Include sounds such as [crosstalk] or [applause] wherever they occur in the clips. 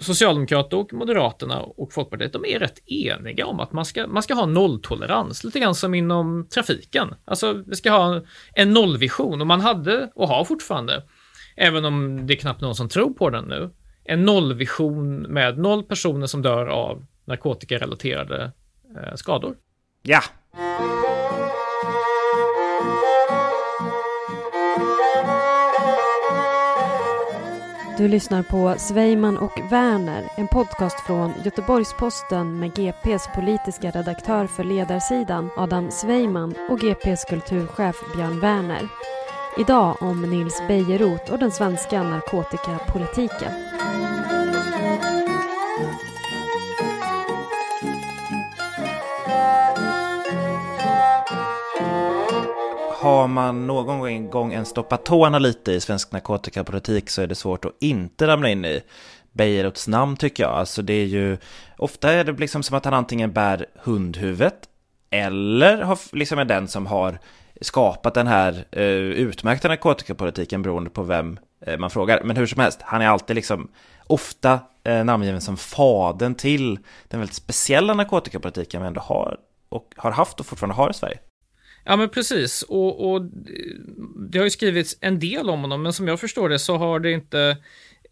Socialdemokraterna och Moderaterna och Folkpartiet, de är rätt eniga om att man ska, man ska ha nolltolerans, lite grann som inom trafiken. Alltså, vi ska ha en nollvision och man hade och har fortfarande, även om det är knappt någon som tror på den nu, en nollvision med noll personer som dör av narkotikarelaterade eh, skador. Ja, Du lyssnar på Sveiman och Werner, en podcast från Göteborgs-Posten med GPs politiska redaktör för ledarsidan Adam Sveiman och GPs kulturchef Björn Werner. Idag om Nils Bejerot och den svenska narkotikapolitiken. Har man någon gång en stoppat tårna lite i svensk narkotikapolitik så är det svårt att inte ramla in i Beiruts namn tycker jag. Alltså det är ju, ofta är det liksom som att han antingen bär hundhuvudet eller har, liksom är den som har skapat den här uh, utmärkta narkotikapolitiken beroende på vem uh, man frågar. Men hur som helst, han är alltid liksom ofta uh, namngiven som faden till den väldigt speciella narkotikapolitiken vi ändå har och har haft och fortfarande har i Sverige. Ja, men precis. Och, och, det har ju skrivits en del om honom, men som jag förstår det så har det inte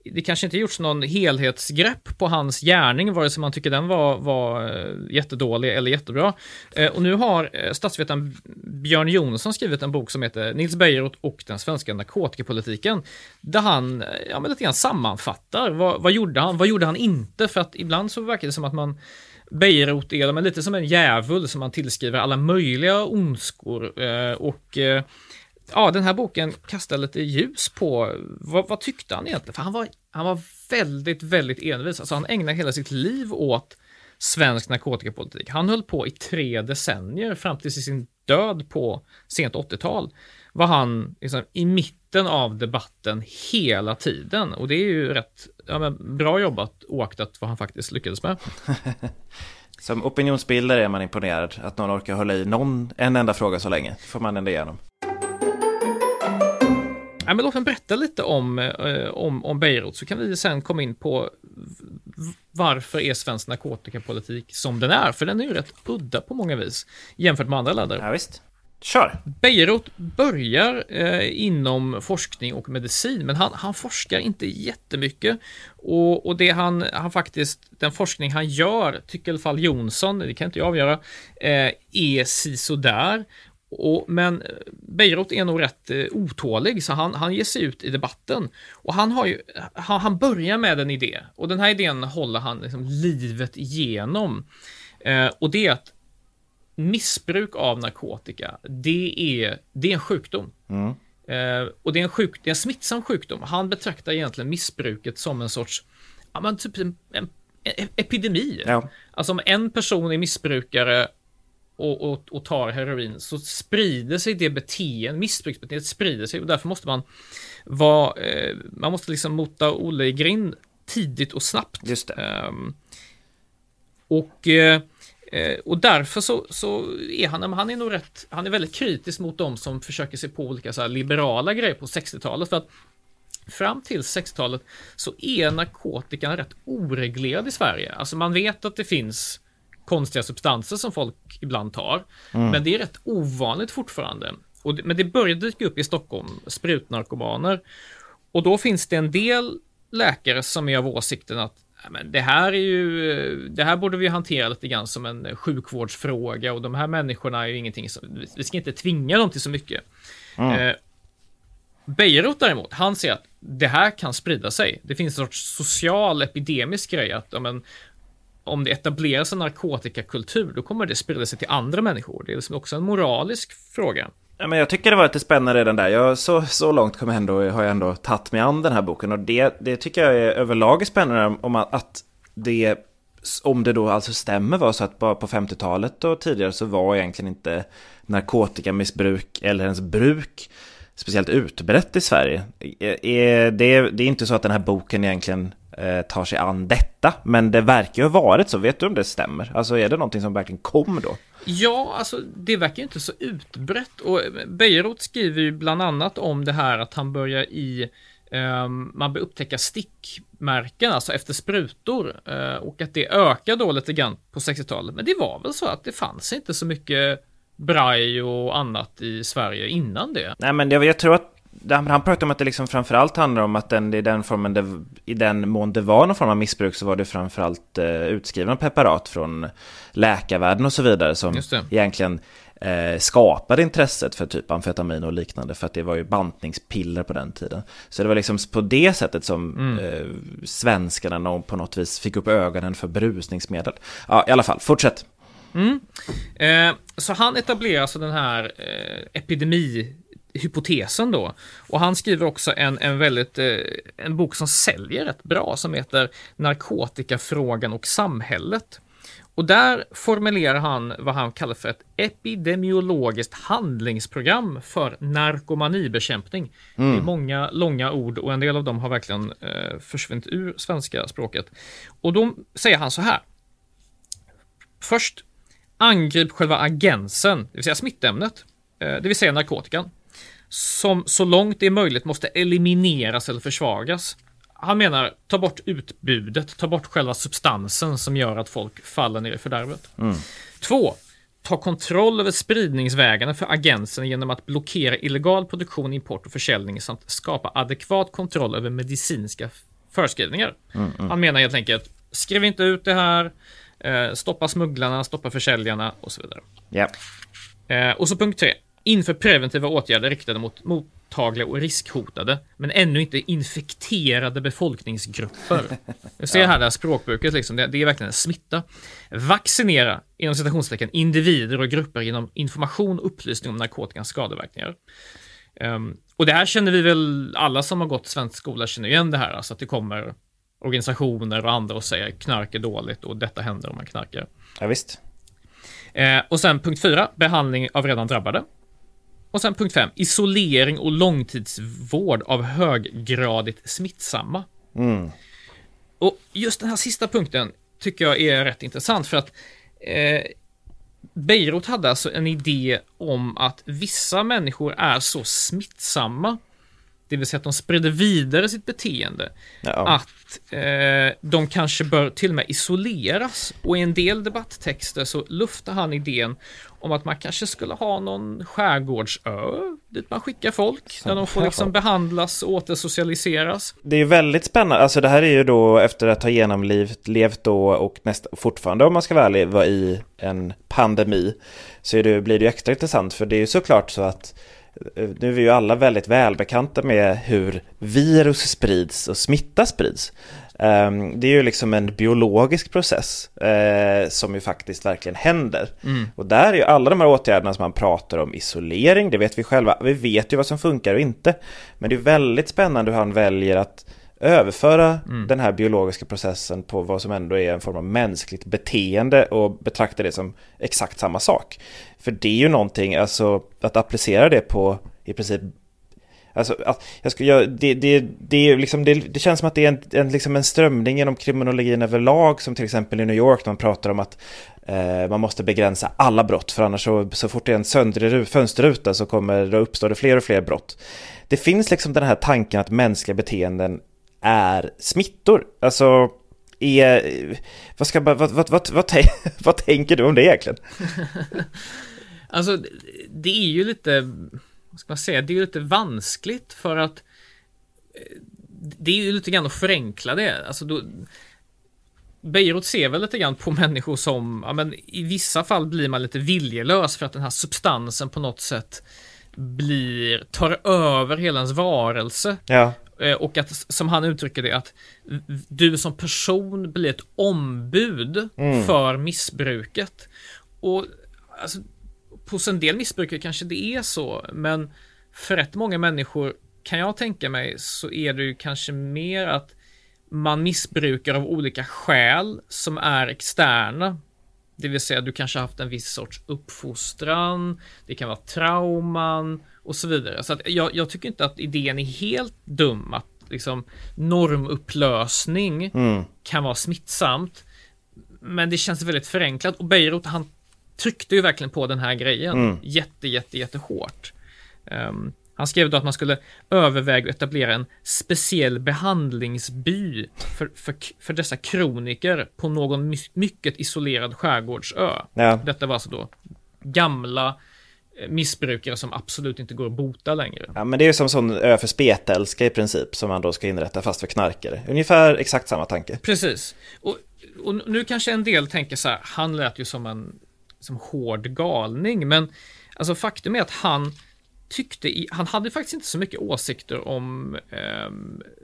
det kanske inte gjorts någon helhetsgrepp på hans gärning, vare sig man tycker den var, var eh, jättedålig eller jättebra. Eh, och nu har eh, statsvetaren Björn Jonsson skrivit en bok som heter Nils Bejerot och den svenska narkotikapolitiken, där han ja, men lite grann sammanfattar vad, vad gjorde han, vad gjorde han inte? För att ibland så verkar det som att man Bejerot är men lite som en djävul som man tillskriver alla möjliga ondskor. Eh, och eh, ja, den här boken kastar lite ljus på vad, vad tyckte han egentligen? För han var, han var väldigt, väldigt envis. Alltså han ägnade hela sitt liv åt svensk narkotikapolitik. Han höll på i tre decennier fram till sin död på sent 80-tal var han liksom, i mitten av debatten hela tiden. Och det är ju rätt ja, men, bra jobbat oaktat vad han faktiskt lyckades med. [laughs] Som opinionsbildare är man imponerad att någon orkar hålla i någon, en enda fråga så länge. får man ändå igenom. Ja, men låt mig berätta lite om, eh, om, om Beirut så kan vi sen komma in på varför är svensk narkotikapolitik som den är? För den är ju rätt udda på många vis jämfört med andra länder. Ja, visst. Kör! Bejerot börjar eh, inom forskning och medicin, men han, han forskar inte jättemycket. Och, och det han, han faktiskt, den forskning han gör, tycker i alla fall Jonsson, det kan inte jag avgöra, eh, är sisådär. Och, men Bejerot Beirut är nog rätt eh, otålig, så han, han ger sig ut i debatten. Och han, har ju, han, han börjar med en idé, och den här idén håller han liksom livet igenom. Eh, och det är att missbruk av narkotika, det är, det är en sjukdom. Mm. Eh, och det är en, sjuk, det är en smittsam sjukdom. Han betraktar egentligen missbruket som en sorts, ja men typ en, en, en epidemi. Ja. Alltså om en person är missbrukare och, och, och, tar heroin så sprider sig det beteendet, missbruksbeteendet sprider sig och därför måste man vara, eh, man måste liksom mota Olle i grind tidigt och snabbt. Just det. Eh, och eh, och därför så, så, är han, han är nog rätt, han är väldigt kritisk mot de som försöker se på olika så liberala grejer på 60-talet. För att fram till 60-talet så är narkotikan rätt oreglerad i Sverige. Alltså man vet att det finns konstiga substanser som folk ibland tar. Mm. Men det är rätt ovanligt fortfarande. Och, men det började dyka upp i Stockholm, sprutnarkomaner. Och då finns det en del läkare som är av åsikten att men det här är ju, det här borde vi hantera lite grann som en sjukvårdsfråga och de här människorna är ju ingenting som, vi ska inte tvinga dem till så mycket. Mm. Eh, Beirut däremot, han ser att det här kan sprida sig. Det finns en sorts social epidemisk grej att men, om det etableras en narkotikakultur, då kommer det sprida sig till andra människor. Det är liksom också en moralisk fråga. Ja, men jag tycker det var lite spännande redan där. Jag, så, så långt kom jag ändå, har jag ändå tagit mig an den här boken. Och det, det tycker jag är överlag spännande om att det, om det då alltså stämmer var så att bara på 50-talet och tidigare så var egentligen inte narkotikamissbruk eller ens bruk speciellt utbrett i Sverige. E, e, det, det är inte så att den här boken egentligen eh, tar sig an detta, men det verkar ju ha varit så. Vet du om det stämmer? Alltså är det någonting som verkligen kom då? Ja, alltså det verkar ju inte så utbrett och eh, Bejerot skriver ju bland annat om det här att han börjar i ehm, man börjar upptäcka stickmärken, alltså efter sprutor, eh, och att det ökar då lite grann på 60-talet. Men det var väl så att det fanns inte så mycket braj och annat i Sverige innan det. Nej, men jag, jag tror att han pratar om att det liksom framförallt handlar om att den, i, den formen det, i den mån det var någon form av missbruk så var det framförallt eh, utskrivna preparat från läkarvärlden och så vidare som egentligen eh, skapade intresset för typ amfetamin och liknande för att det var ju bantningspiller på den tiden. Så det var liksom på det sättet som mm. eh, svenskarna på något vis fick upp ögonen för berusningsmedel. Ja, i alla fall, fortsätt. Mm. Eh, så han etablerar alltså den här eh, epidemihypotesen då. Och han skriver också en, en väldigt, eh, en bok som säljer rätt bra som heter Narkotikafrågan och samhället. Och där formulerar han vad han kallar för ett epidemiologiskt handlingsprogram för narkomanibekämpning. Mm. Det är många långa ord och en del av dem har verkligen eh, försvunnit ur svenska språket. Och då säger han så här. Först, angrip själva agensen, det vill säga smittämnet, eh, det vill säga narkotikan, som så långt det är möjligt måste elimineras eller försvagas han menar, ta bort utbudet, ta bort själva substansen som gör att folk faller ner i fördärvet. Mm. Två, ta kontroll över spridningsvägarna för agensen genom att blockera illegal produktion, import och försäljning samt skapa adekvat kontroll över medicinska förskrivningar. Mm, mm. Han menar helt enkelt, skriv inte ut det här, eh, stoppa smugglarna, stoppa försäljarna och så vidare. Yep. Eh, och så punkt tre, inför preventiva åtgärder riktade mot, mot mottagliga och riskhotade, men ännu inte infekterade befolkningsgrupper. [laughs] Du ser här det här språkbruket, liksom, det, det, är verkligen en smitta. Vaccinera, inom citationstecken, individer och grupper genom information och upplysning om narkotikans skadeverkningar. Um, och det här känner vi väl, alla som har gått svensk skola känner igen det här, alltså att det kommer organisationer och andra och säger knark är dåligt och detta händer om man knarkar. Ja, visst. Eh, och sen punkt fyra, behandling av redan drabbade. Och sen punkt 5. Isolering och långtidsvård av höggradigt smittsamma. Mm. Och just den här sista punkten tycker jag är rätt intressant för att eh, Beirut hade alltså en idé om att vissa människor är så smittsamma det vill säga att de sprider vidare sitt beteende. Ja. Att eh, de kanske bör till och med isoleras. Och i en del debatttexter så luftar han idén om att man kanske skulle ha någon skärgårdsö dit man skickar folk. Där de får liksom behandlas och återsocialiseras. Det är ju väldigt spännande. Alltså det här är ju då efter att ha genomlevt levt då och nästa, fortfarande om man ska vara ärlig, vara i en pandemi. Så det, blir det ju extra intressant för det är ju såklart så att nu är vi ju alla väldigt välbekanta med hur virus sprids och smitta sprids. Ehm, det är ju liksom en biologisk process eh, som ju faktiskt verkligen händer. Mm. Och där är ju alla de här åtgärderna som man pratar om, isolering, det vet vi själva, vi vet ju vad som funkar och inte. Men det är väldigt spännande hur han väljer att överföra mm. den här biologiska processen på vad som ändå är en form av mänskligt beteende och betrakta det som exakt samma sak. För det är ju någonting, alltså att applicera det på i princip Alltså, att jag skulle, jag, det, det, det, liksom, det, det, känns som att det är en, en, liksom en strömning genom kriminologin överlag, som till exempel i New York, där man pratar om att eh, man måste begränsa alla brott, för annars så, så fort det är en söndrig fönsterruta så kommer det uppstå fler och fler brott. Det finns liksom den här tanken att mänskliga beteenden är smittor. Alltså, är, vad, ska, vad, vad, vad, vad, [laughs] vad tänker du om det egentligen? [laughs] alltså, det är ju lite, vad ska man säga, det är ju lite vanskligt för att eh, det är ju lite grann att förenkla det. Alltså då, Beirut ser väl lite grann på [laughs] människor som, ja men i vissa fall blir man lite viljelös för att den här substansen på något sätt blir, tar över hela ens varelse. Ja. Eh, och att, som han uttrycker det, att du som person blir ett ombud mm. för missbruket. Och alltså, hos en del missbrukare kanske det är så, men för rätt många människor kan jag tänka mig så är det ju kanske mer att man missbrukar av olika skäl som är externa. Det vill säga du kanske haft en viss sorts uppfostran, det kan vara trauman och så vidare. Så att jag, jag tycker inte att idén är helt dum att liksom normupplösning mm. kan vara smittsamt. Men det känns väldigt förenklat och Beirut han tryckte ju verkligen på den här grejen mm. jätte, jätte, jättehårt. Um, Han skrev då att man skulle överväga att etablera en speciell behandlingsby för, för, för dessa kroniker på någon mycket isolerad skärgårdsö. Ja. Detta var alltså då gamla eh, missbrukare som absolut inte går att bota längre. Ja, men det är ju som sån ö för spetälska i princip som man då ska inrätta fast för knarkare. Ungefär exakt samma tanke. Precis. Och, och nu kanske en del tänker så här, han lät ju som en som hård galning, men alltså faktum är att han tyckte, i, han hade faktiskt inte så mycket åsikter om eh,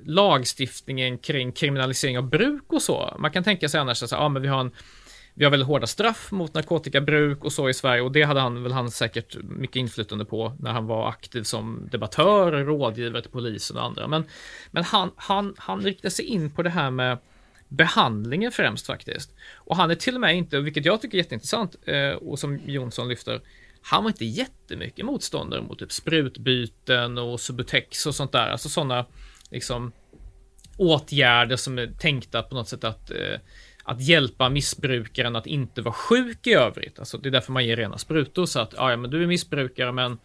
lagstiftningen kring kriminalisering av bruk och så. Man kan tänka sig annars att ja, men vi har en vi har väldigt hårda straff mot narkotikabruk och så i Sverige och det hade han väl han säkert mycket inflytande på när han var aktiv som debattör, rådgivare till polisen och andra. Men, men han, han, han riktade sig in på det här med behandlingen främst faktiskt. Och han är till och med inte, vilket jag tycker är jätteintressant eh, och som Jonsson lyfter, han var inte jättemycket motståndare mot typ sprutbyten och Subutex och sånt där, alltså sådana liksom åtgärder som är tänkta på något sätt att eh, att hjälpa missbrukaren att inte vara sjuk i övrigt. Alltså det är därför man ger rena sprutor så att ja, men du är missbrukare, men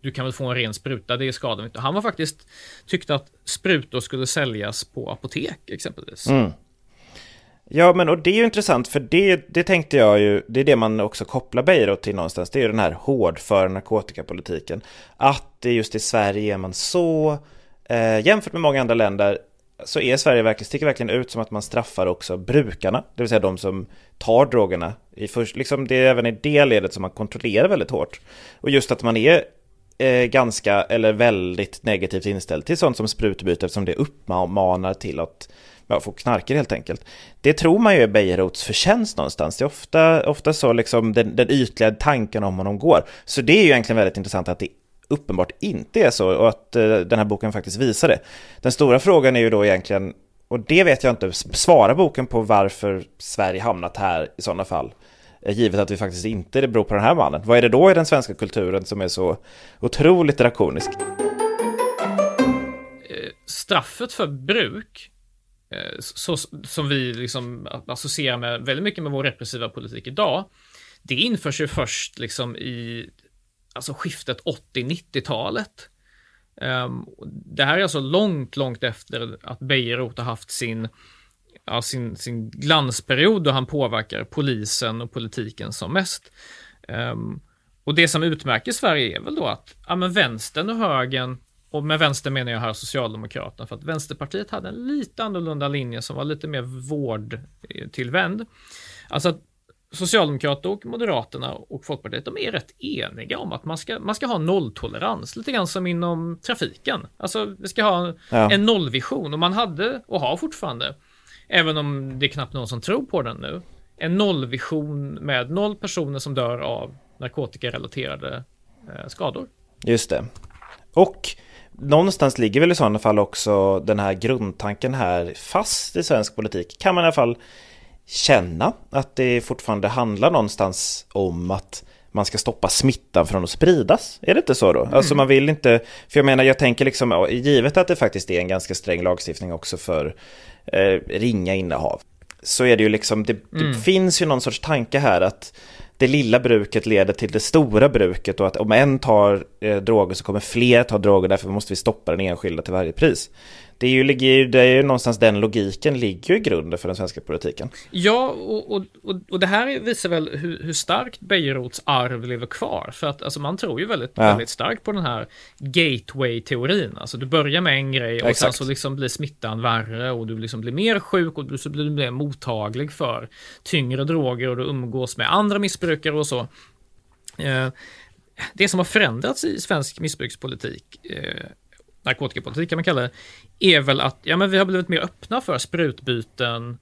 du kan väl få en ren spruta, det skadar inte. Han var faktiskt tyckte att sprutor skulle säljas på apotek exempelvis. Mm. Ja, men och det är ju intressant för det, det tänkte jag ju, det är det man också kopplar Beirut till någonstans, det är ju den här hårdföra narkotikapolitiken. Att det just i Sverige är man så, eh, jämfört med många andra länder, så är Sverige verkligen, sticker verkligen ut som att man straffar också brukarna, det vill säga de som tar drogerna. I först, liksom det är även i det ledet som man kontrollerar väldigt hårt. Och just att man är eh, ganska eller väldigt negativt inställd till sånt som sprutbyte eftersom det uppmanar till att ja, få knarker helt enkelt. Det tror man ju är Bejerots förtjänst någonstans. Det är ofta, ofta så liksom den, den ytliga tanken om honom går. Så det är ju egentligen väldigt intressant att det uppenbart inte är så och att uh, den här boken faktiskt visar det. Den stora frågan är ju då egentligen, och det vet jag inte, svarar boken på varför Sverige hamnat här i sådana fall? Eh, givet att vi faktiskt inte det beror på den här mannen. Vad är det då i den svenska kulturen som är så otroligt drakonisk? Eh, straffet för bruk, Eh, så, som vi liksom associerar med väldigt mycket med vår repressiva politik idag, det införs ju först liksom i alltså skiftet 80-90-talet. Um, ehm, det här är alltså långt, långt efter att Bejerot har haft sin, ja, sin, sin glansperiod då han påverkar polisen och politiken som mest. Um, och det som utmärker Sverige är väl då att ja, men vänstern och högern, och med vänster menar jag här Socialdemokraterna, för att Vänsterpartiet hade en lite annorlunda linje som var lite mer vårdtillvänd. Alltså att Socialdemokraterna och Moderaterna och Folkpartiet, de är rätt eniga om att man ska, man ska ha nolltolerans, lite grann som inom trafiken. Alltså, vi ska ha ja. en nollvision och man hade och har fortfarande, även om det är knappt någon som tror på den nu, en nollvision med noll personer som dör av narkotikarelaterade eh, skador. Just det. Och någonstans ligger väl i sådana fall också den här grundtanken här fast i svensk politik. Kan man i alla fall känna att det fortfarande handlar någonstans om att man ska stoppa smittan från att spridas. Är det inte så då? Mm. Alltså man vill inte, för jag menar jag tänker liksom, givet att det faktiskt är en ganska sträng lagstiftning också för eh, ringa innehav. Så är det ju liksom, det, mm. det finns ju någon sorts tanke här att det lilla bruket leder till det stora bruket och att om en tar eh, droger så kommer fler ta droger därför måste vi stoppa den enskilda till varje pris det är ju, det är ju någonstans den logiken ligger i grunden för den svenska politiken. Ja, och, och, och, det här visar väl hur, hur starkt Bejerots arv lever kvar. För att alltså, man tror ju väldigt, ja. väldigt starkt på den här gateway-teorin. Alltså du börjar med en grej och Exakt. sen så liksom blir smittan värre och du liksom blir mer sjuk och du så blir du mer mottaglig för tyngre droger och du umgås med andra missbrukare och så. Eh, det som har förändrats i svensk missbrukspolitik eh, narkotikapolitik kan man kalla det, är väl att ja, men vi har blivit mer öppna för sprutbyten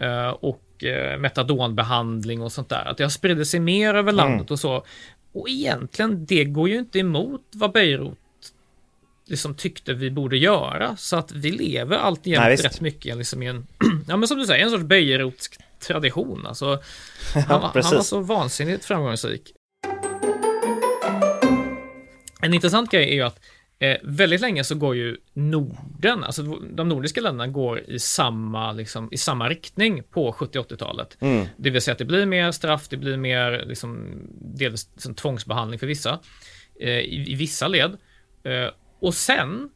eh, och eh, metadonbehandling och sånt där. Att det har spridit sig mer över mm. landet mm. och så. Och egentligen, det går ju inte emot vad Beirut liksom tyckte vi borde göra. Så att vi lever alltjämt rätt mycket liksom i en, [clears throat] ja men som du säger, en sorts Beirutsk tradition. Alltså, [laughs] ja, han, han var så vansinnigt framgångsrik. En intressant grej är ju att Eh, väldigt länge så går ju Norden, alltså de nordiska länderna går i samma, liksom, i samma riktning på 70-80-talet. Mm. Det vill säga att det blir mer straff, det blir mer liksom, dels liksom, tvångsbehandling för vissa, eh, i, i, vissa led. Eh, och sen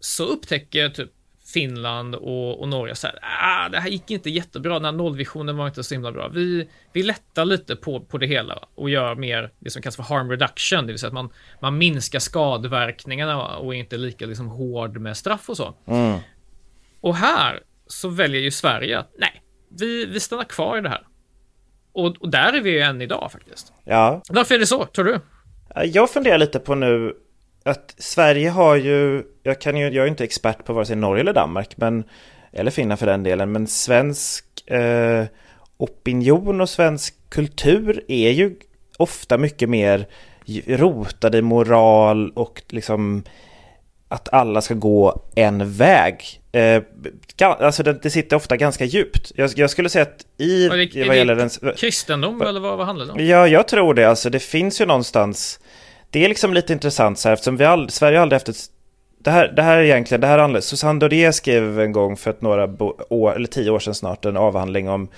så upptäcker typ Finland och, och Norge så här, ah, det här gick inte jättebra, den här nollvisionen var inte så himla bra. Vi, vi lättar lite på, på det hela och gör mer det som kallas för harm reduction, det vill säga att man, man minskar skadeverkningarna och är inte lika liksom hård med straff och så. Mm. Och här så väljer ju Sverige att nej, vi, vi stannar kvar i det här. Och, och där är vi ju än idag faktiskt. Ja. Varför är det så, tror du? Jag funderar lite på nu att Sverige har ju, jag, kan ju, jag är inte expert på vare sig Norge eller Danmark, men, eller Finland för den delen, men svensk eh, opinion och svensk kultur är ju ofta mycket mer rotade i moral och liksom att alla ska gå en väg. Eh, alltså det, det, sitter ofta ganska djupt. Jag, jag skulle säga att i... Är det, vad gäller den, kristendom eller vad, vad handlar det om? Ja, jag tror det. Alltså det finns ju någonstans det är liksom lite intressant så här, eftersom vi all, Sverige aldrig haft ett det här, det här är egentligen, det här handlar, Susanne Doré skrev en gång för ett några år, eller tio år sedan snart, en avhandling om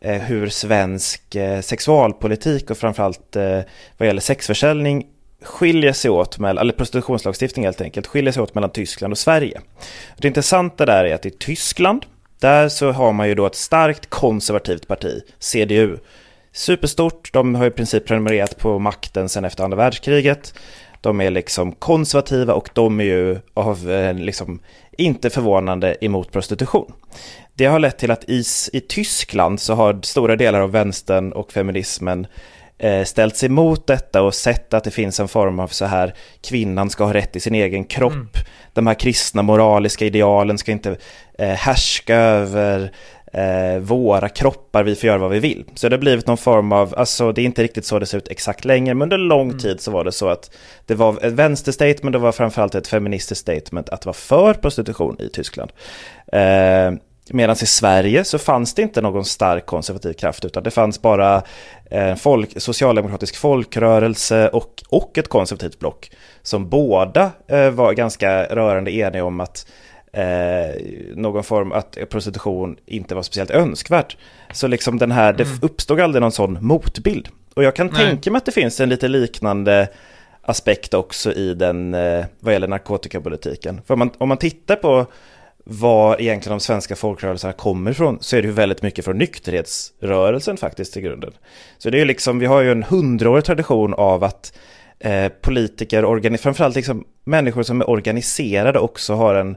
eh, hur svensk eh, sexualpolitik och framförallt eh, vad gäller sexförsäljning skiljer sig åt, mellan, eller prostitutionslagstiftning helt enkelt, skiljer sig åt mellan Tyskland och Sverige. Det intressanta där är att i Tyskland, där så har man ju då ett starkt konservativt parti, CDU, superstort. De har i princip prenumererat på makten sedan efter andra världskriget. De är liksom konservativa och de är ju av, eh, liksom, inte förvånande emot prostitution. Det har lett till att i, i Tyskland så har stora delar av vänstern och feminismen eh, ställt sig emot detta och sett att det finns en form av så här kvinnan ska ha rätt i sin egen kropp. Mm. De här kristna moraliska idealen ska inte eh, härska över eh, våra kroppar, vi får göra vad vi vill. Så det har blivit någon form av, alltså det är inte riktigt så det ser ut exakt längre, men under lång mm. tid så var det så att det var ett vänsterstatement, det var framförallt ett feministiskt statement att vara för prostitution i Tyskland. Eh, Medan i Sverige så fanns det inte någon stark konservativ kraft utan det fanns bara en eh, folk, socialdemokratisk folkrörelse och, och ett konservativt block som båda eh, var ganska rörande eniga om att eh, någon form att prostitution inte var speciellt önskvärt. Så liksom den här, mm. det uppstod aldrig någon sån motbild. Och jag kan Nej. tänka mig att det finns en lite liknande aspekt också i den, eh, vad gäller narkotikapolitiken. För om man, om man tittar på var egentligen de svenska folkrörelserna kommer ifrån så är det ju väldigt mycket från nykterhetsrörelsen faktiskt i grunden. Så det är ju liksom, vi har ju en hundraårig tradition av att eh, politiker, framförallt liksom människor som är organiserade också har en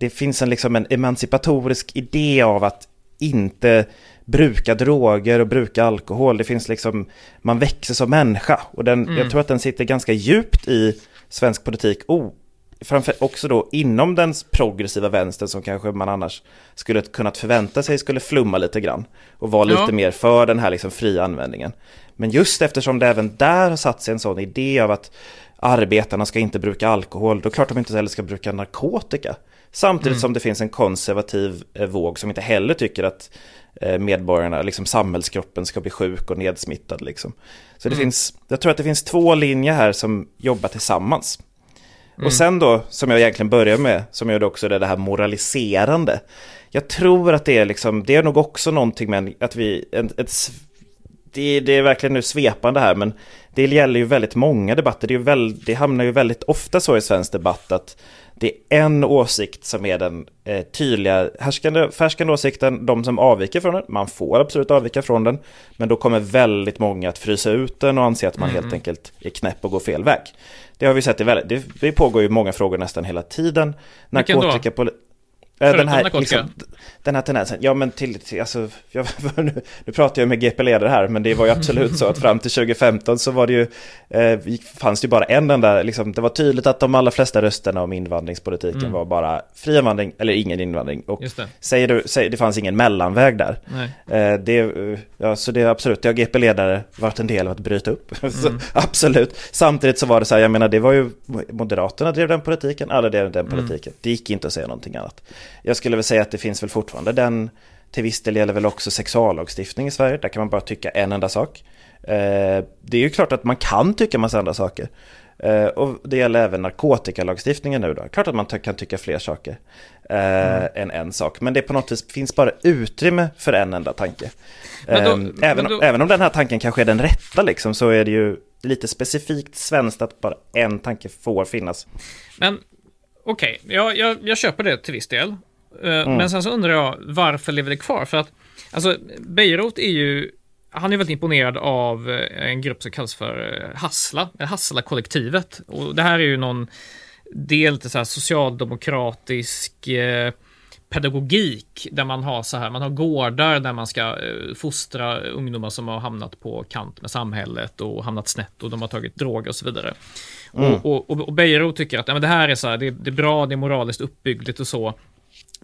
det finns en, liksom en emancipatorisk idé av att inte bruka droger och bruka alkohol. Det finns liksom, man växer som människa. Och den, mm. jag tror att den sitter ganska djupt i svensk politik. Oh, framför, också då inom den progressiva vänstern som kanske man annars skulle kunnat förvänta sig skulle flumma lite grann. Och vara ja. lite mer för den här liksom fria användningen. Men just eftersom det även där har satt sig en sån idé av att arbetarna ska inte bruka alkohol, då klart de inte heller ska bruka narkotika. Samtidigt mm. som det finns en konservativ eh, våg som inte heller tycker att eh, medborgarna, liksom samhällskroppen ska bli sjuk och nedsmittad. Liksom. Så det mm. finns, jag tror att det finns två linjer här som jobbar tillsammans. Mm. Och sen då, som jag egentligen börjar med, som jag också är det här moraliserande. Jag tror att det är liksom, det är nog också någonting med att vi, ett, ett det, det, är verkligen nu svepande här, men det gäller ju väldigt många debatter. Det, är väl, det hamnar ju väldigt ofta så i svensk debatt att det är en åsikt som är den eh, tydliga härskande, färskande åsikten, de som avviker från den, man får absolut avvika från den, men då kommer väldigt många att frysa ut den och anse att man mm. helt enkelt är knäpp och går fel väg. Det har vi sett i väldigt, det, det pågår ju många frågor nästan hela tiden. Narkotika, Förutom den här, liksom, den här tendensen, ja men till, till alltså, [laughs] jag, nu, nu pratar jag med GP-ledare här, men det var ju absolut så att fram till 2015 så var det ju, eh, fanns det ju bara en enda, liksom, det var tydligt att de allra flesta rösterna om invandringspolitiken mm. var bara fri invandring eller ingen invandring. Och det. Säger du, säger, det fanns ingen mellanväg där. Eh, det, ja, så det är absolut, det har GP-ledare varit en del av att bryta upp. [laughs] Mm. absolut. Samtidigt så var det så här, jag menar det var ju, Moderaterna drev den politiken, alla drev den mm. politiken. Mm. Det gick inte att säga någonting annat jag skulle väl säga att det finns väl fortfarande den, till viss del gäller väl också sexuallagstiftning i Sverige, där kan man bara tycka en enda sak. Eh, det är ju klart att man kan tycka massa andra saker. Eh, och det gäller även narkotikalagstiftningen nu då. Klart att man kan tycka fler saker eh, mm. än en sak. Men det på något vis finns bara utrymme för en enda tanke. Då, även, då... även om den här tanken kanske är den rätta liksom, så är det ju lite specifikt svenskt att bara en tanke får finnas. Men okej, okay, jag, jag, jag köper det till viss del. Eh, mm. Men sen så undrar jag varför lever det kvar? För att alltså Beirut är ju han är väldigt imponerad av eh, en grupp som kallas för eh, Hassla, Hassla-kollektivet. Och det här är ju någon del till så socialdemokratisk eh, pedagogik där man har så här, man har gårdar där man ska eh, fostra ungdomar som har hamnat på kant med samhället och hamnat snett och de har tagit droger och så vidare. Mm. Och, och, och Beijero tycker att ja, men det här är så här, det, det, är bra, det är moraliskt uppbyggligt och så.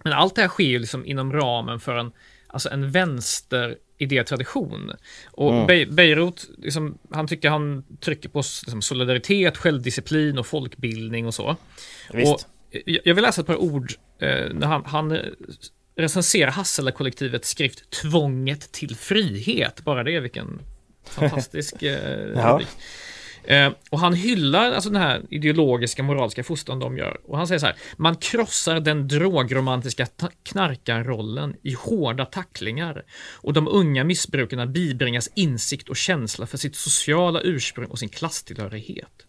Men allt det här sker ju liksom inom ramen för en, alltså en vänster idétradition. Och mm. Beirut, liksom, han tycker han trycker på liksom, solidaritet, självdisciplin och folkbildning och så. Visst. Och jag vill läsa ett par ord eh, när han, han eh, recenserar Hassela-kollektivets skrift Tvånget till frihet. Bara det, vilken fantastisk eh. [laughs] Eh, och han hyllar alltså den här ideologiska moraliska fostran de gör. Och han säger så här, man krossar den drogromantiska knarkarrollen i hårda tacklingar och de unga missbrukarna bibringas insikt och känsla för sitt sociala ursprung och sin klasstillhörighet.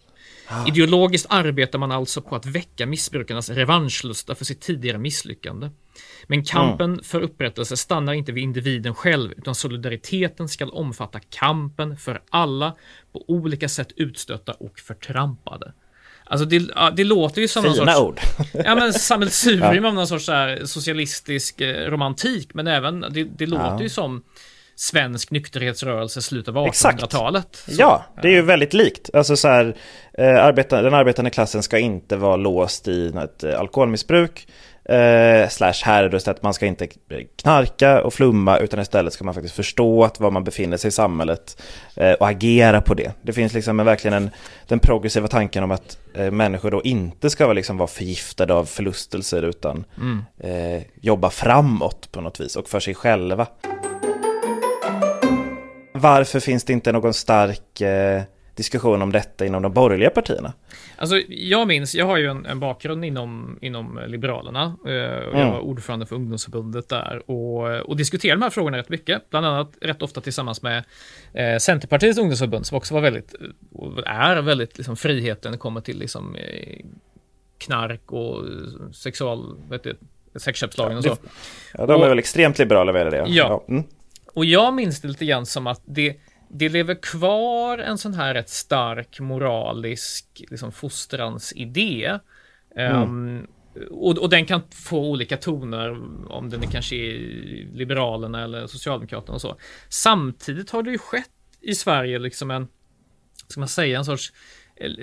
Ah. Ideologiskt arbetar man alltså på att väcka missbrukarnas revanschlusta för sitt tidigare misslyckande. Men kampen mm. för upprättelse stannar inte vid individen själv, utan solidariteten ska omfatta kampen för alla på olika sätt utstötta och förtrampade. Alltså det, det låter ju som Fina någon sorts... ord. [laughs] ja men sammelsurium ja. av någon sorts så socialistisk eh, romantik, men även det, det låter ja. ju som svensk nykterhetsrörelse slutet av 1800-talet. Ja, det är ju väldigt likt. Alltså så här, eh, den arbetande klassen ska inte vara låst i ett eh, alkoholmissbruk. Eh, slash här att man ska inte knarka och flumma utan istället ska man faktiskt förstå att var man befinner sig i samhället eh, och agera på det. Det finns liksom verkligen en, den progressiva tanken om att eh, människor då inte ska liksom vara förgiftade av förlustelser utan mm. Eh, jobba framåt på något vis och för sig själva. Varför finns det inte någon stark eh, diskussion om detta inom de borgerliga partierna? Alltså, jag minns, jag har ju en, en bakgrund inom, inom Liberalerna. Eh, och mm. Jag var ordförande för ungdomsförbundet där och, och diskuterade de här frågorna rätt mycket. Bland annat rätt ofta tillsammans med eh, Centerpartiets ungdomsförbund som också var väldigt, är väldigt liksom, friheten kommer till liksom, eh, knark och sexual, vet du, sexköpslagen och så. Ja, de är och, väl extremt liberala vad det. Ja. ja. Mm. Och jag minns det lite grann som att det, det lever kvar en sån här rätt stark moralisk liksom, fostransidé. Mm. Um, och, och, den kan få olika toner om den är kanske är Liberalerna eller Socialdemokraterna och så. Samtidigt har det ju skett i Sverige liksom en, ska man säga, en sorts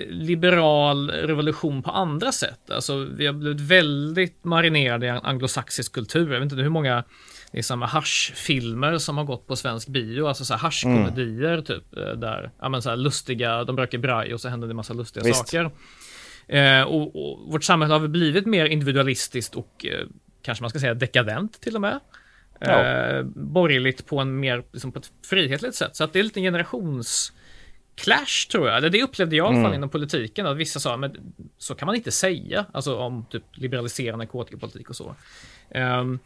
liberal revolution på andra sätt. Alltså vi har blivit väldigt marinerade i anglosaxisk kultur. Jag vet inte hur många liksom haschfilmer som har gått på svensk bio, alltså så här haschkomedier mm. typ, eh, där, ja men så här lustiga, de röker braj och så händer det massa lustiga Visst. saker. Eh, och, och, vårt samhälle har väl blivit mer individualistiskt och eh, kanske man ska säga dekadent till och med. Ja. Eh, borgerligt på en mer, liksom på ett frihetligt sätt. Så att det är lite en generations clash tror jag. Eller det upplevde jag i alla fall mm. inom politiken. Att vissa sa, men så kan man inte säga. Alltså om typ liberalisera narkotikapolitik och så. Um,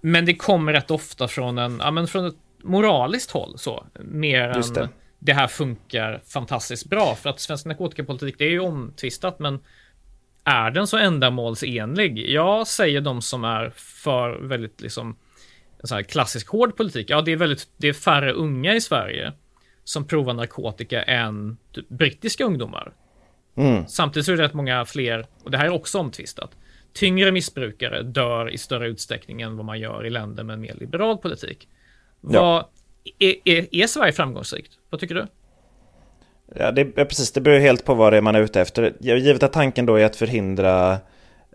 men det kommer rätt ofta från en, ja men från ett moraliskt håll så. Mer Just än det. här funkar fantastiskt bra. För att svensk narkotikapolitik, det är ju omtvistat, men är den så ändamålsenlig? Jag säger de som är för väldigt liksom så här klassisk hård politik. Ja, det är väldigt, det är färre unga i Sverige som provar narkotika än typ, brittiska ungdomar. Mm. Samtidigt så är det rätt många fler, och det här är också omtvistat, tyngre missbrukare dör i större utsträckning än vad man gör i länder med en mer liberal politik. Vad, ja. är, är, är Sverige framgångsrikt? Vad tycker du? Ja, det, ja, precis. Det beror helt på vad det är man är ute efter. Givet att tanken då är att förhindra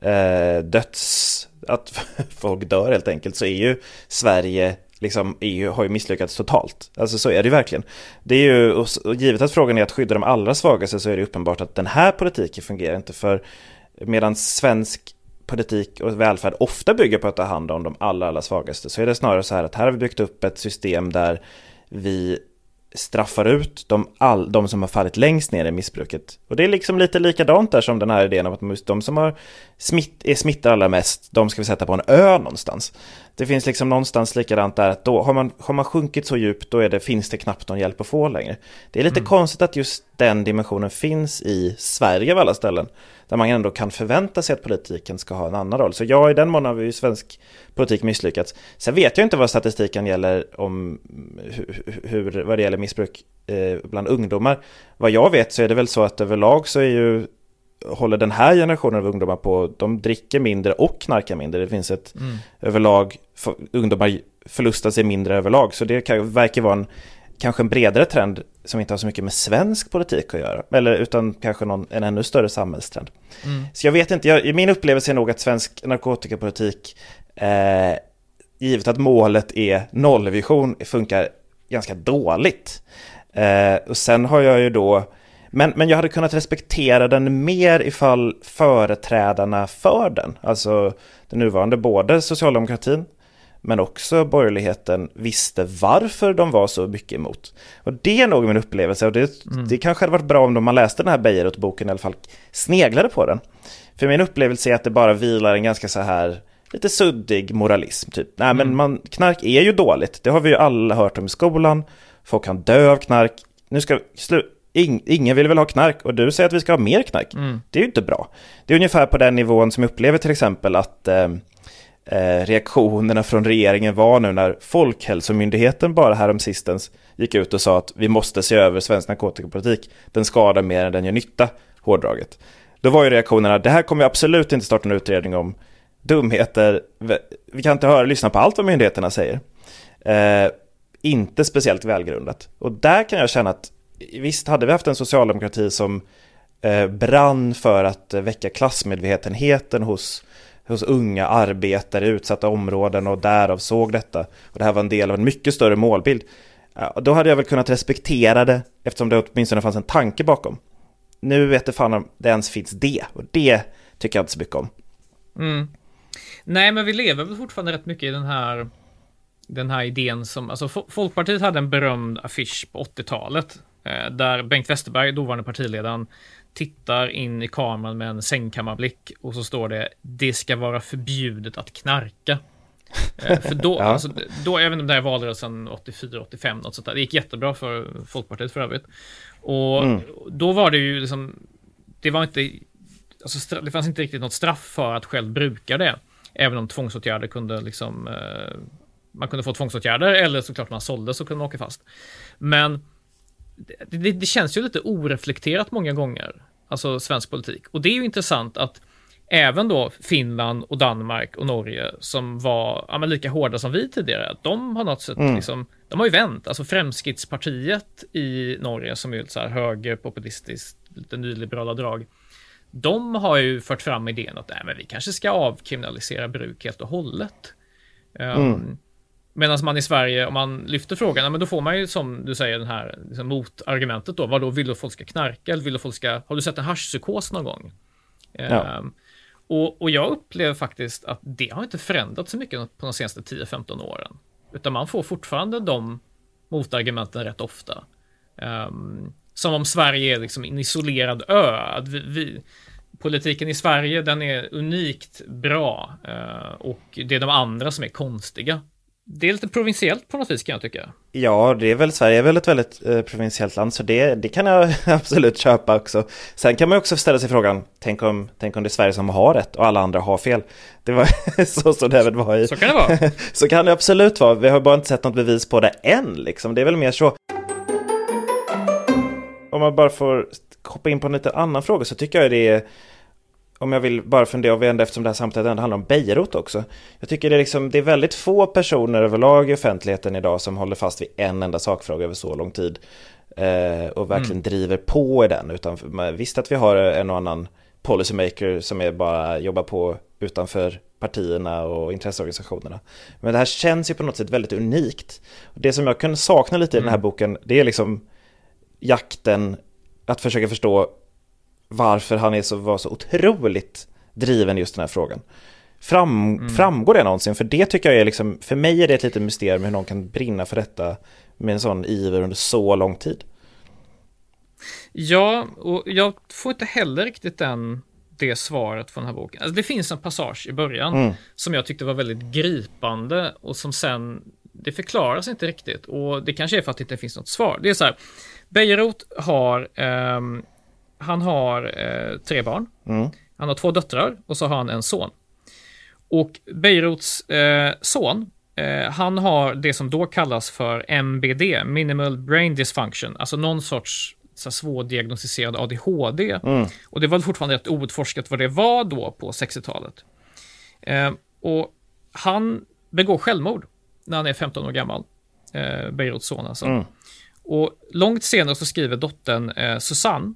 eh, döds... Att [laughs] folk dör helt enkelt, så är ju Sverige liksom EU har ju misslyckats totalt. Alltså så är det ju verkligen. Det är ju, och givet att frågan är att skydda de allra svagaste så är det uppenbart att den här politiken fungerar inte för medan svensk politik och välfärd ofta bygger på att ta hand om de allra, allra svagaste så är det snarare så här att här har vi byggt upp ett system där vi straffar ut de, all, de som har fallit längst ner i missbruket. Och det är liksom lite likadant där som den här idén om att de som har smitt, är smittade allra mest, de ska vi sätta på en ö någonstans. Det finns liksom någonstans likadant där att då har man, har man sjunkit så djupt då är det, finns det knappt någon hjälp att få längre. Det är lite mm. konstigt att just den dimensionen finns i Sverige av alla ställen. Där man ändå kan förvänta sig att politiken ska ha en annan roll. Så ja, i den mån har vi ju svensk politik misslyckats. Sen vet jag inte vad statistiken gäller om hur, hur vad det gäller missbruk eh, bland ungdomar. Vad jag vet så är det väl så att överlag så är ju håller den här generationen av ungdomar på, de dricker mindre och knarkar mindre. Det finns ett mm. överlag, för, ungdomar förlustar sig mindre överlag. Så det kan, verkar vara en, kanske en bredare trend som inte har så mycket med svensk politik att göra. Eller utan kanske någon, en ännu större samhällstrend. Mm. Så jag vet inte, jag, min upplevelse är nog att svensk narkotikapolitik, eh, givet att målet är nollvision, funkar ganska dåligt. Eh, och sen har jag ju då men, men jag hade kunnat respektera den mer ifall företrädarna för den, alltså den nuvarande, både socialdemokratin men också borgerligheten visste varför de var så mycket emot. Och det är nog min upplevelse och det, mm. det kanske hade varit bra om man läste den här Bejerot-boken i alla fall sneglade på den. För min upplevelse är att det bara vilar en ganska så här lite suddig moralism typ. Nej mm. men man, knark är ju dåligt, det har vi ju alla hört om i skolan. Folk kan dö av knark. Nu ska slu ingen vill väl ha knark och du säger att vi ska ha mer knark. Mm. Det är ju inte bra. Det är ungefär på den nivån som jag upplever till exempel att eh, eh, reaktionerna från regeringen var nu när Folkhälsomyndigheten bara häromsistens gick ut och sa att vi måste se över svensk narkotikapolitik. Den skadar mer än den gör nytta, hårdraget. Då var ju reaktionerna, det här kommer vi absolut inte starta en utredning om. Dumheter, vi kan inte höra lyssna på allt vad myndigheterna säger. Eh, inte speciellt välgrundat. Och där kan jag känna att visst hade vi haft en socialdemokrati som eh, brann för att eh, väcka klassmedvetenheten hos, hos unga arbetare i utsatta områden och därav såg detta. Och det här var en del av en mycket större målbild. Ja, då hade jag väl kunnat respektera det eftersom det åtminstone fanns en tanke bakom. Nu vet det fan om det ens finns det och det tycker jag inte så mycket om. Mm. Nej, men vi lever väl fortfarande rätt mycket i den här den här idén som, alltså Folkpartiet hade en berömd affisch på 80-talet där Bengt Westerberg, dåvarande partiledaren, tittar in i kameran med en sängkammarblick och så står det Det ska vara förbjudet att knarka. Eh, för då, [laughs] ja. alltså, då, jag vet inte om det här är valrörelsen 84-85, något sånt där. Det gick jättebra för Folkpartiet för övrigt. Och mm. då var det ju liksom, det var inte, alltså, det fanns inte riktigt något straff för att själv bruka det. Även om tvångsåtgärder kunde liksom, eh, man kunde få tvångsåtgärder eller såklart man sålde så kunde man åka fast. Men det, det, det, känns ju lite oreflekterat många gånger, alltså svensk politik. Och det är ju intressant att även då Finland och Danmark och Norge som var ja, lika hårda som vi tidigare, de har något sätt mm. liksom, de har ju vänt, alltså Fremskrittspartiet i Norge som är så här högerpopulistiskt, lite nyliberala drag, de har ju fört fram idén att nej, men vi kanske ska avkriminalisera bruk helt och hållet. Um, mm. Medan man i Sverige, om man lyfter frågan, men då får man ju som du säger den här liksom, motargumentet då. Vad då vill du att folk ska knarka? Eller vill du folk ska, har du sett en haschpsykos någon gång? Ja. Um, och, och jag upplever faktiskt att det har inte förändrats så mycket på de senaste 10-15 åren. Utan man får fortfarande de motargumenten rätt ofta. Um, som om Sverige är liksom en isolerad ö. Att vi, vi, politiken i Sverige, den är unikt bra. Uh, och det är de andra som är konstiga. Det är lite provinsiellt på något vis kan jag tycka. Ja, det är väl, Sverige är väl ett väldigt eh, provinsiellt land, så det, det kan jag [laughs] absolut köpa också. Sen kan man också ställa sig frågan, tänk om, tänk om det är Sverige som har rätt och alla andra har fel. Det var [laughs] så som det var i... Så kan det vara. [laughs] så kan det absolut vara. Vi har bara inte sett något bevis på det än, liksom. Det är väl mer så. Om man bara får hoppa in på en lite annan fråga så tycker jag det är om jag vill bara fundera och vända eftersom det här samtalet ändå handlar om Beirut också. Jag tycker det är, liksom, det är väldigt få personer överlag i offentligheten idag som håller fast vid en enda sakfråga över så lång tid. Eh, och verkligen mm. driver på i den. Utan, visst att vi har en och annan policymaker som är bara jobbar på utanför partierna och intresseorganisationerna. Men det här känns ju på något sätt väldigt unikt. Det som jag kunde sakna lite i den här mm. boken, det är liksom jakten att försöka förstå varför han är så, var så otroligt driven just den här frågan. Fram, mm. Framgår det någonsin? För det tycker jag är liksom, för mig är det ett litet mysterium hur någon kan brinna för detta med en sån iver under så lång tid. Ja, och jag får inte heller riktigt den, det svaret från den här boken. Alltså det finns en passage i början mm. som jag tyckte var väldigt gripande och som sen det förklaras inte riktigt och det kanske är för att det inte finns något svar. Det är så här, Bejerot har, eh, han har eh, tre barn. Mm. Han har två döttrar och så har han en son. Och Beiruts eh, son, eh, han har det som då kallas för MBD, Minimal Brain Dysfunction, alltså någon sorts så svårdiagnostiserad ADHD. Mm. Och det var fortfarande rätt outforskat vad det var då på 60-talet. Eh, och han begår självmord när han är 15 år gammal. Eh, Beiruts son alltså. Mm. Och långt senare så skriver dottern eh, Susanne,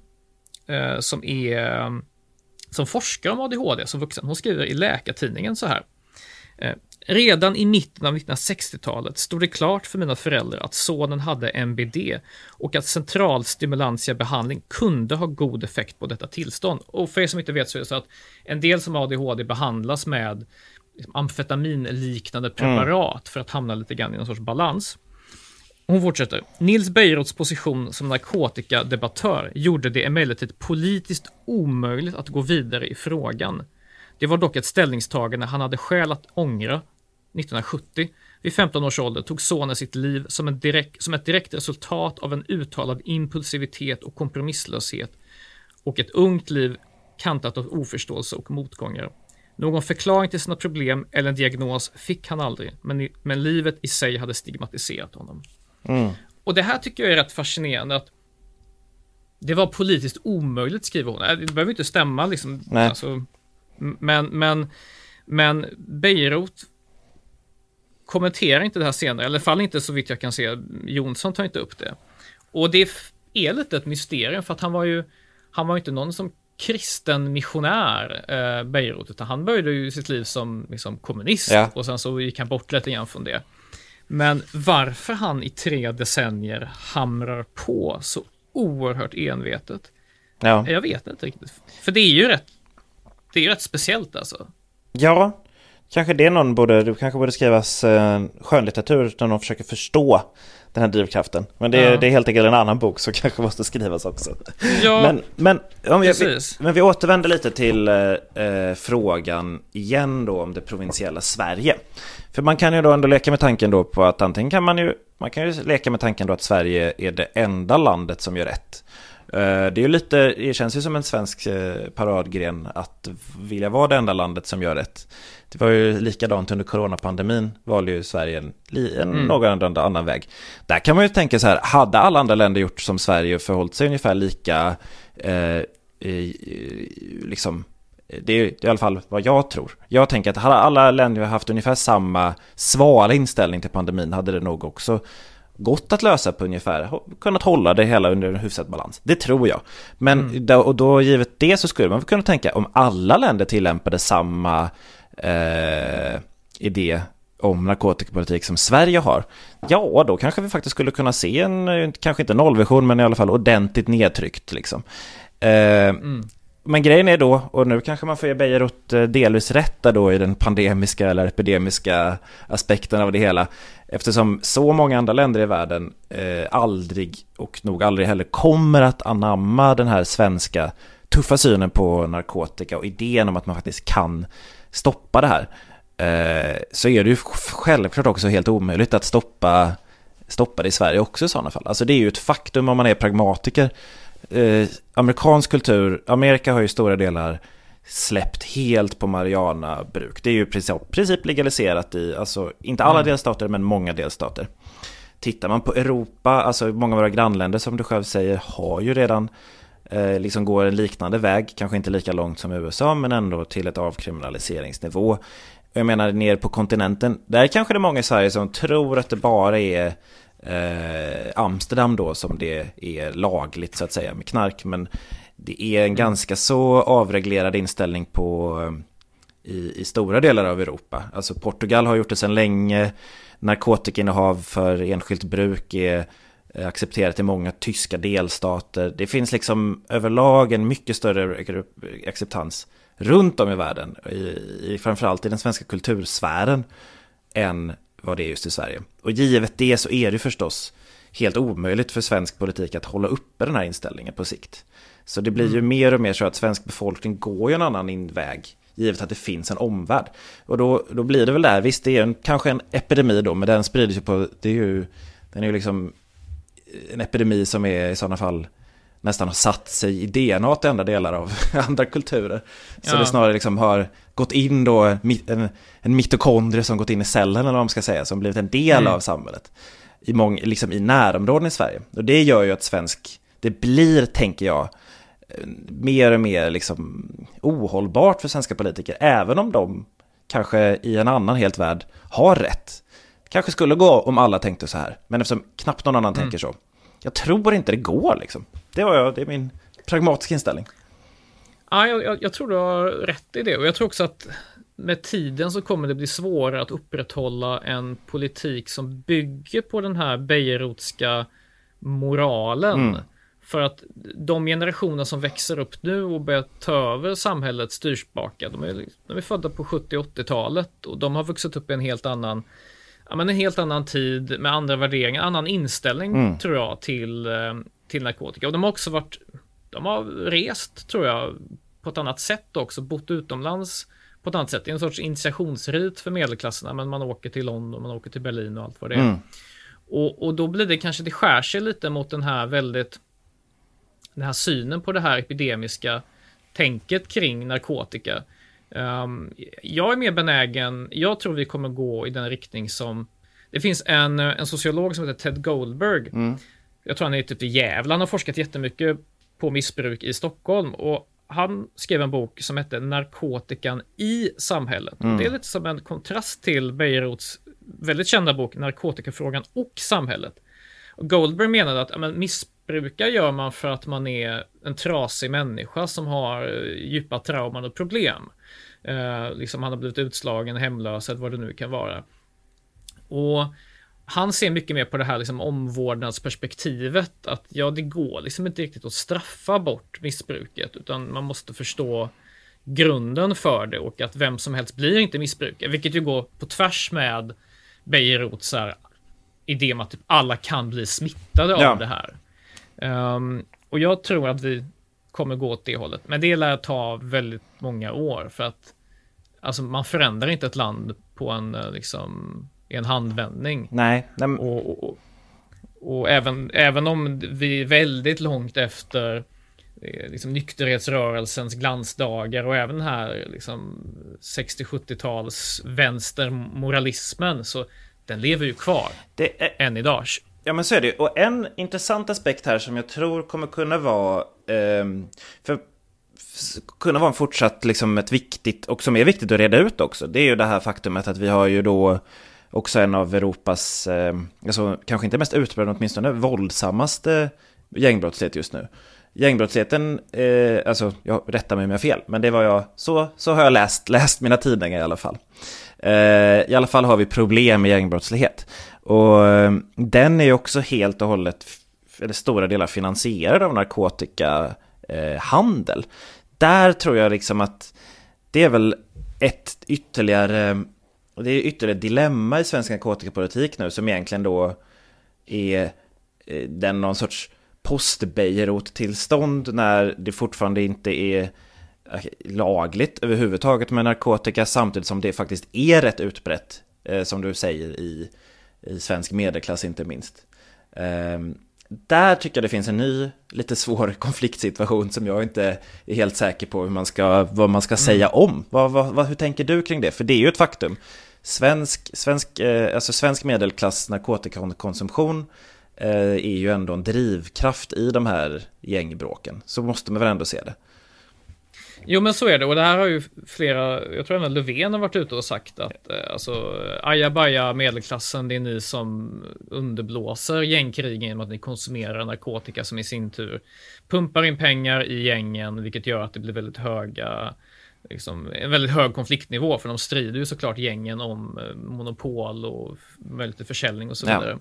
eh, som är eh, som forskar om ADHD som vuxen. Hon skriver i Läkartidningen så här. Eh, Redan i mitten av 1960-talet stod det klart för mina föräldrar att sonen hade MBD och att centralstimulantia behandling kunde ha god effekt på detta tillstånd. Och för er som inte vet så är det så att en del som ADHD behandlas med amfetaminliknande preparat för att hamna lite grann i någon sorts balans. Hon fortsätter. Nils Bejerots position som narkotikadebattör gjorde det emellertid politiskt omöjligt att gå vidare i frågan. Det var dock ett ställningstagande han hade skäl att ångra 1970. Vid 15 års ålder tog sonen sitt liv som, en direkt, som ett direkt resultat av en uttalad impulsivitet och kompromisslöshet och ett ungt liv kantat av oförståelse och motgångar. Någon förklaring till sina problem eller en diagnos fick han aldrig, men, men livet i sig hade stigmatiserat honom. Mm. Och det här tycker jag är rätt fascinerande att det var politiskt omöjligt, skriver hon. Äh, Det behöver inte stämma liksom. Nej. Alltså, men, men, men Bejerot kommenterar inte det här senare, eller fall inte så vitt jag kan se. Jonsson tar inte upp det. Och det är lite ett mysterium för att han var ju, han var ju inte någon som kristen missionär, eh, Bejerot, utan han började ju sitt liv som liksom, kommunist Ja. och sen så gick han bort lite grann från det. Men varför han i tre decennier hamrar på så oerhört envetet, Ja. jag vet inte riktigt. För det är ju rätt, det är ju rätt speciellt alltså. ja, kanske det någon borde, det kanske borde skrivas eh, skönlitteratur där någon försöker förstå den här drivkraften. Men det, är- Ja. det är helt enkelt en annan bok som [laughs] kanske måste skrivas också. Ja, Men, men, om vi, precis. men vi återvänder lite till eh, eh, frågan igen då om det provinsiella Sverige. För man kan ju då ändå leka med tanken då på att antingen kan man ju, man kan ju leka med tanken då att Sverige är det enda landet som gör rätt. Eh, Det är lite, det känns ju som en svensk eh, paradgren att vilja vara det enda landet som gör rätt. Det var ju likadant under coronapandemin valde ju Sverige en, en Mm. någon annan väg. Där kan man ju tänka så här, hade alla andra länder gjort som Sverige och förhållit sig ungefär lika, eh, liksom, det är, det är i alla fall vad jag tror. Jag tänker att hade alla länder haft ungefär samma svala inställning till pandemin hade det nog också gått att lösa på ungefär, kunnat hålla det hela under en hyfsad balans. Det tror jag. Men då, och då givet det så skulle man kunna tänka om alla länder tillämpade samma eh, idé om narkotikapolitik som Sverige har. Ja, då kanske vi faktiskt skulle kunna se en, eh, kanske inte nollvision, men i alla fall ordentligt nedtryckt liksom. Eh, Mm. men grejen är då, och nu kanske man får ge Bejerot eh, delvis rätt där då i den pandemiska eller epidemiska aspekten av det hela. Eftersom så många andra länder i världen eh, aldrig och nog aldrig heller kommer att anamma den här svenska tuffa synen på narkotika och idén om att man faktiskt kan stoppa det här. Eh, så är det ju självklart också helt omöjligt att stoppa, stoppa det i Sverige också i sådana fall. Alltså det är ju ett faktum om man är pragmatiker eh, amerikansk kultur, Amerika har ju stora delar släppt helt på marijuana-bruk. Det är ju i princip, princip legaliserat i, alltså inte alla Mm. delstater men många delstater. Tittar man på Europa, alltså många av våra grannländer som du själv säger har ju redan eh, liksom går en liknande väg, kanske inte lika långt som USA men ändå till ett avkriminaliseringsnivå. Jag menar ner på kontinenten, där kanske det är många i Sverige som tror att det bara är eh, Amsterdam då som det är lagligt så att säga med knark. Men det är en ganska så avreglerad inställning på eh, i, i stora delar av Europa. Alltså Portugal har gjort det sedan länge. Narkotikainnehav för enskilt bruk är eh, accepterat i många tyska delstater. Det finns liksom överlag en mycket större eh, acceptans runt om i världen, i, i, framförallt i den svenska kultursfären, än vad det är just i Sverige. Och givet det så är det förstås helt omöjligt för svensk politik att hålla uppe den här inställningen på sikt. Så det blir ju mer och mer så att svensk befolkning går ju en annan in- väg givet att det finns en omvärld. Och då, då blir det väl där, visst det är en, kanske en epidemi då, men den sprider sig på, det är ju, den är ju liksom en epidemi som är i sådana fall nästan har satt sig i DNA till andra delar av [laughs] andra kulturer. Så ja. det snarare liksom har gått in då, en, en mitokondrie som gått in i cellen eller vad man ska säga, som blivit en del mm. av samhället. I, mång, liksom i närområden i Sverige. Och det gör ju att svensk, det blir, tänker jag, mer och mer liksom ohållbart för svenska politiker, även om de kanske i en annan helt värld har rätt. kanske skulle gå om alla tänkte så här, men eftersom knappt någon annan mm. tänker så. Jag tror inte det går liksom. Det, var jag, det är min pragmatiska inställning. Ja, jag, jag, tror du har rätt i det och jag tror också att med tiden så kommer det bli svårare att upprätthålla en politik som bygger på den här Bejerotska moralen. Mm. För att de generationer som växer upp nu och börjar ta över samhällets styrspaka, de är, de är födda på 70 80-talet och de har vuxit upp i en helt annan ja, men en helt annan tid med andra värderingar, annan inställning mm. tror jag till, eh, till narkotika. Och de har också varit, de har rest tror jag på ett annat sätt också, bott utomlands på ett annat sätt. Det är en sorts initiationsrit för medelklasserna, men man åker till London, man åker till Berlin och allt vad det är. Mm. Och, och då blir det kanske, det skär sig lite mot den här väldigt, den här synen på det här epidemiska tänket kring narkotika. Um, jag är mer benägen, jag tror vi kommer gå i den riktning som det finns en, en sociolog som heter Ted Goldberg. Mm. Jag tror han är typ i Gävle. Han har forskat jättemycket på missbruk i Stockholm och han skrev en bok som hette Narkotikan i samhället. Mm. Det är lite som en kontrast till Bejerots väldigt kända bok Narkotikafrågan och samhället. Och Goldberg menade att ja, missbrukare gör man för att man är en trasig människa som har djupa trauman och problem. Eh, liksom han har blivit utslagen, hemlös eller vad det nu kan vara. Och han ser mycket mer på det här liksom omvårdnadsperspektivet att ja, det går liksom inte riktigt att straffa bort missbruket utan man måste förstå grunden för det och att vem som helst blir inte missbrukare, vilket ju går på tvärs med Bejerots idé om att typ alla kan bli smittade ja. av det här. Um, och jag tror att vi kommer gå åt det hållet, men det lär ta väldigt många år för att alltså man förändrar inte ett land på en eh, liksom en handvändning. Nej. nej. Och, och, och, även, även om vi är väldigt långt efter eh, liksom, nykterhetsrörelsens glansdagar och även här liksom 60-70-tals vänstermoralismen så den lever ju kvar det än idag. Ja men så är det Och en intressant aspekt här som jag tror kommer kunna vara eh, för kunna vara en fortsatt liksom ett viktigt och som är viktigt att reda ut också. Det är ju det här faktumet att vi har ju då också en av Europas, eh, alltså kanske inte mest utbredda, åtminstone våldsammaste gängbrottslighet just nu. Gängbrottsligheten, eh, alltså jag rättar mig om jag har fel, men det var jag, så, så har jag läst, läst mina tidningar i alla fall. Eh, I alla fall har vi problem med gängbrottslighet. Och eh, den är ju också helt och hållet, eller stora delar finansierad av narkotikahandel. Eh, Där tror jag liksom att det är väl ett ytterligare och det är ytterligare ett dilemma i svensk narkotikapolitik nu som egentligen då är eh, den någon sorts post tillstånd när det fortfarande inte är lagligt överhuvudtaget med narkotika samtidigt som det faktiskt är rätt utbrett eh, som du säger i, i svensk medelklass inte minst. Ehm, där tycker jag det finns en ny, lite svår [laughs] konfliktsituation som jag inte är helt säker på hur man ska, vad man ska mm. säga om. Vad, vad, hur tänker du kring det? För det är ju ett faktum. Svensk, svensk, eh, alltså svensk medelklass narkotikakonsumtion eh, är ju ändå en drivkraft i de här gängbråken. Så måste man väl ändå se det. Jo men så är det och det här har ju flera, jag tror även Löfven har varit ute och sagt att eh, alltså ajabaja medelklassen, det är ni som underblåser gängkrigen genom att ni konsumerar narkotika som i sin tur pumpar in pengar i gängen, vilket gör att det blir väldigt höga liksom, en väldigt hög konfliktnivå för de strider ju såklart gängen om eh, monopol och möjlighet till försäljning och så vidare. Ja.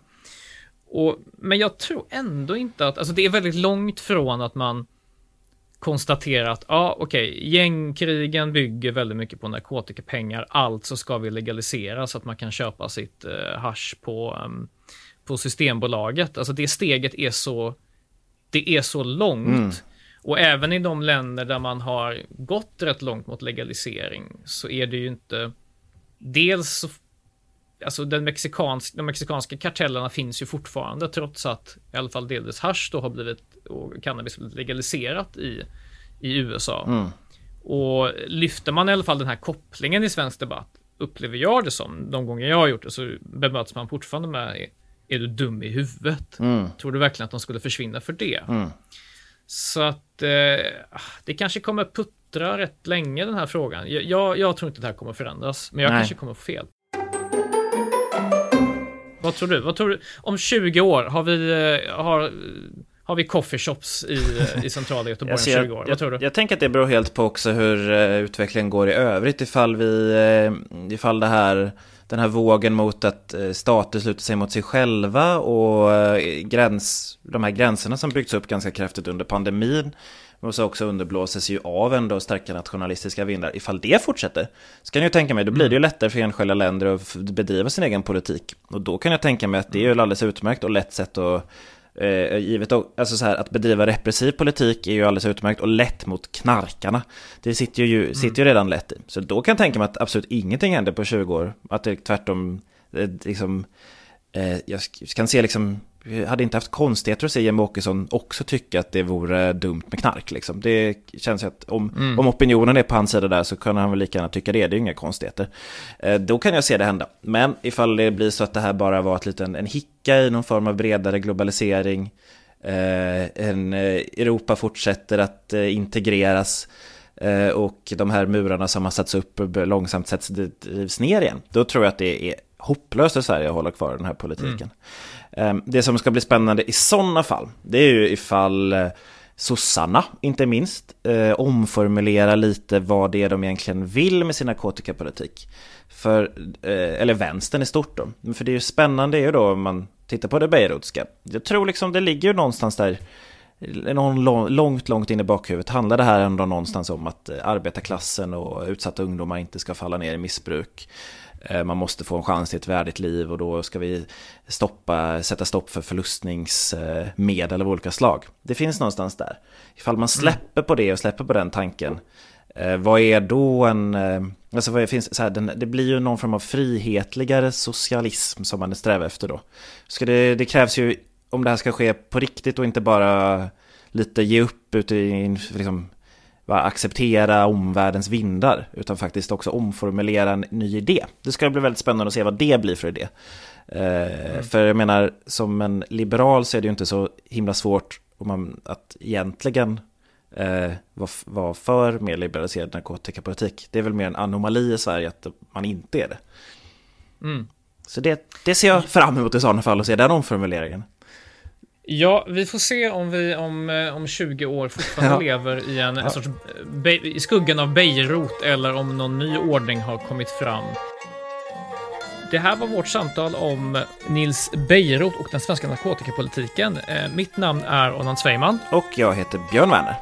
Och, men jag tror ändå inte att, alltså det är väldigt långt från att man konstaterar att ja, okej, okay, gängkrigen bygger väldigt mycket på narkotikapengar, alltså ska vi legalisera så att man kan köpa sitt eh, hash på, um, på Systembolaget. Alltså det steget är så, det är så långt. Mm. Och även i de länder där man har gått rätt långt mot legalisering så är det ju inte dels Alltså den mexikansk, de mexikanska kartellerna finns ju fortfarande trots att i alla fall delvis hash då har blivit och cannabis legaliserat i, i USA. Mm. Och lyfter man i alla fall den här kopplingen i svensk debatt upplever jag det som, de gånger jag har gjort det, så bemöts man fortfarande med är du dum i huvudet? Mm. Tror du verkligen att de skulle försvinna för det? Mm. Så att eh, det kanske kommer puttra rätt länge den här frågan. Jag, jag, jag tror inte det här kommer förändras, men jag Nej. kanske kommer få fel. Vad tror du? Vad tror du? Om 20 år har vi, eh, har, har vi coffeeshops i, i centrala Göteborg om 20 år? Vad tror du? Jag, jag, tänker att det beror helt på också hur uh, utvecklingen går i övrigt. Ifall vi, uh, ifall det här den här vågen mot att stater sluter sig mot sig själva och gräns, de här gränserna som byggts upp ganska kraftigt under pandemin och så också underblåses ju av ändå starka nationalistiska vindar. Ifall det fortsätter, så kan jag tänka mig, då blir det ju mm. lättare för enskilda länder att bedriva sin egen politik. Och då kan jag tänka mig att det är ju ett alldeles utmärkt och lätt sätt att Eh, givet alltså så här, att bedriva repressiv politik är ju alldeles utmärkt och lätt mot knarkarna. Det sitter ju, mm. sitter ju redan lätt i. Så då kan jag tänka mig att absolut ingenting händer på 20 år. Att det tvärtom, eh, liksom, eh, jag kan se liksom hade inte haft konstigheter att se Jimmie Åkesson också tycka att det vore dumt med knark. Liksom. Det känns ju att om, mm. om opinionen är på hans sida där så kan han väl lika gärna tycka det. Det är inga konstigheter. Eh, då kan jag se det hända. Men ifall det blir så att det här bara var ett liten, en hicka i någon form av bredare globalisering. Eh, en, eh, Europa fortsätter att eh, integreras. Eh, och de här murarna som har satts upp långsamt sätts drivs ner igen. Då tror jag att det är hopplöst för Sverige att hålla kvar den här politiken. Mm. Ehm, det som ska bli spännande i sådana fall, det är ju ifall eh, sossarna, inte minst, eh, omformulerar lite vad det är de egentligen vill med sin narkotikapolitik. För, eh, eller vänstern i stort då. För det är ju spännande är ju då om man tittar på det Beirutska. Jag tror liksom det ligger ju någonstans där eh, någon långt, långt in i bakhuvudet handlar det här ändå någonstans om att eh, arbetarklassen och utsatta ungdomar inte ska falla ner i missbruk. Eh, man måste få en chans till ett värdigt liv och då ska vi stoppa, sätta stopp för förlustningsmedel av olika slag. Det finns någonstans där. Ifall man släpper på det och släpper på den tanken, eh, vad är då en... Eh, alltså vad finns, så här, den, det blir ju någon form av frihetligare socialism som man strävar efter då. Ska det, det krävs ju, om det här ska ske på riktigt och inte bara lite ge upp ute i liksom, acceptera omvärldens vindar utan faktiskt också omformulera en ny idé. Det ska bli väldigt spännande att se vad det blir för idé. Eh, mm. För jag menar, som en liberal så är det ju inte så himla svårt om man, att egentligen eh, vara var för mer liberaliserad narkotikapolitik. Det är väl mer en anomali i Sverige att man inte är det. Mm. Så det, det ser jag fram emot i sådana fall, att se den omformuleringen. Ja, vi får se om vi om, eh, om 20 år fortfarande [laughs] ja. lever i en, en sorts i skuggan av Beirut eller om någon ny ordning har kommit fram. Det här var vårt samtal om Nils Beirut och den svenska narkotikapolitiken. Eh, mitt namn är Onan Sveiman. Och jag heter Björn Werner.